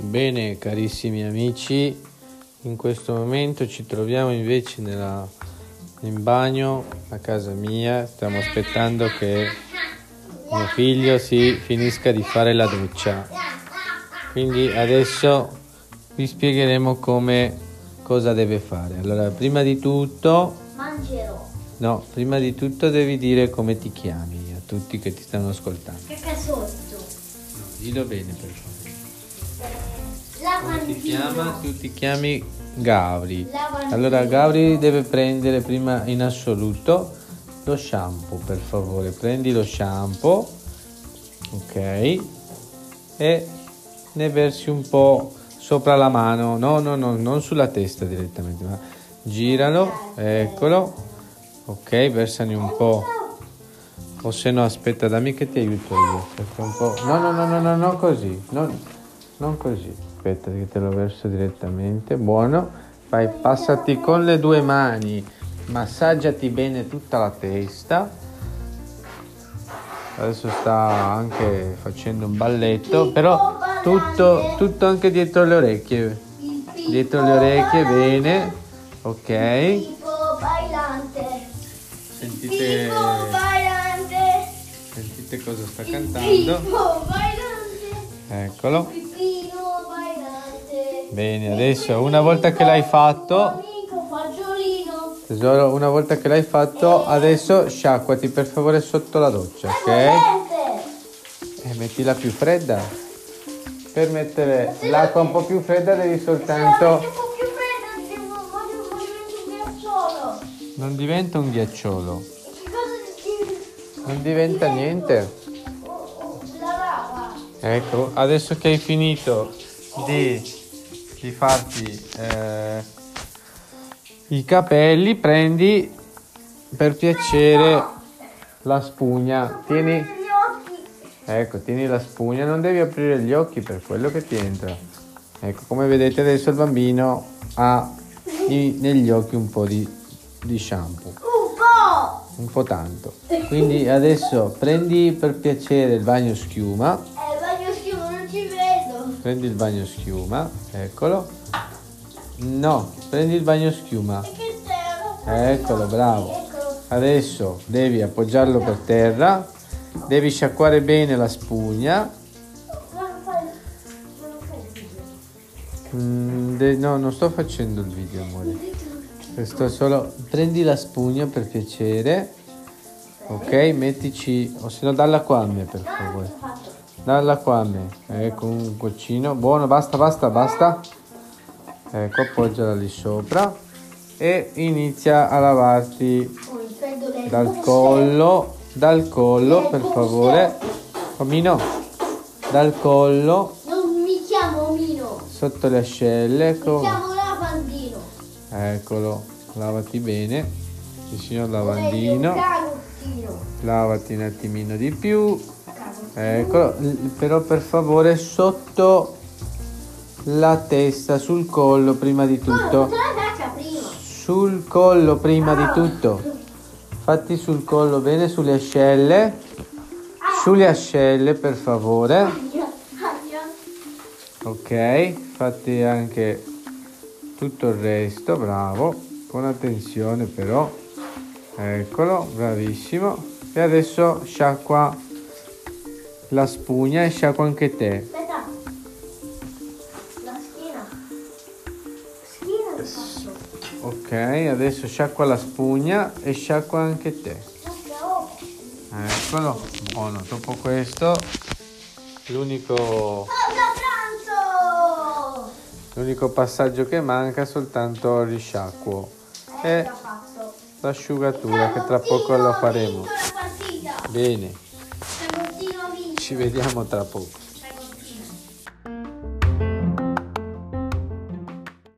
Bene carissimi amici, in questo momento ci troviamo invece nella, in bagno a casa mia, stiamo aspettando che mio figlio si finisca di fare la doccia. Quindi adesso vi spiegheremo come cosa deve fare. Allora, prima di tutto Mangerò. No, prima di tutto devi dire come ti chiami a tutti che ti stanno ascoltando. Cacasotto. Dillo bene per favore. Come ti Lavandino. chiama? Tu ti chiami Gavri. Lavandino. Allora Gavri deve prendere prima in assoluto lo shampoo, per favore. Prendi lo shampoo, ok, e ne versi un po' sopra la mano, no, no, no, non sulla testa direttamente, ma giralo, eccolo, ok, versane un po'. O se no, aspetta, dammi che ti aiuto io. Perché un po'... No, no, no, no, no, non così. Non, non così. Aspetta che te lo verso direttamente. Buono. Vai, passati con le due mani. Massaggiati bene tutta la testa. Adesso sta anche facendo un balletto. Però tutto, tutto anche dietro le orecchie. Dietro le orecchie, bene. Ok. Sentite, Pippo bailante. sentite cosa sta cantando. Pippo bailante. Eccolo. Bailante. Bene, adesso una volta che l'hai fatto, tesoro, una volta che l'hai fatto, adesso sciacquati per favore sotto la doccia, ok? E mettila più fredda. Per mettere l'acqua un po' più fredda devi soltanto... Non diventa un ghiacciolo. Non diventa niente. Ecco, adesso che hai finito di, di farti eh, i capelli, prendi per piacere la spugna. Tieni, ecco, tieni la spugna, non devi aprire gli occhi per quello che ti entra. Ecco, come vedete adesso il bambino ha i- negli occhi un po' di, di shampoo, Un po'. tanto. Quindi adesso prendi per piacere il bagno schiuma. Eh, bagno schiuma, non ci vedo. Prendi il bagno schiuma, eccolo. No, prendi il bagno schiuma. Eccolo, bravo. Adesso devi appoggiarlo per terra, devi sciacquare bene la spugna. Il. Mm, de- no, non sto facendo il video, amore. Sto solo... Prendi la spugna per piacere. Ok, mettici... O se no dalla qua a me, per favore. Dalla qua a me. Ecco un goccino. Buono, basta, basta, basta. Ecco, appoggiala lì sopra. E inizia a lavarti dal collo. Dal collo, per favore. Omino. Dal collo, Non mi chiamo Mino. sotto le ascelle. Mi Ecco. chiamo Lavandino. Eccolo. Lavati bene. Il signor lavandino. Lavati un attimino di più. Eccolo, però per favore sotto la testa, sul collo prima di tutto. Sul collo prima di tutto. Fatti sul collo bene, sulle ascelle. Sulle ascelle per favore. Ok, fatti anche tutto il resto, bravo. Con attenzione però. Eccolo, bravissimo. E adesso sciacqua la spugna e sciacqua anche te. Aspetta. La schiena. Schiena l'ho fatto. Ok, adesso sciacqua la spugna e sciacqua anche te. Oh. Eccolo, buono. Dopo questo, l'unico, pranzo! L'unico passaggio che manca è soltanto il risciacquo Eh, e l'asciugatura che tra poco lo faremo. Bene, ci vediamo tra poco.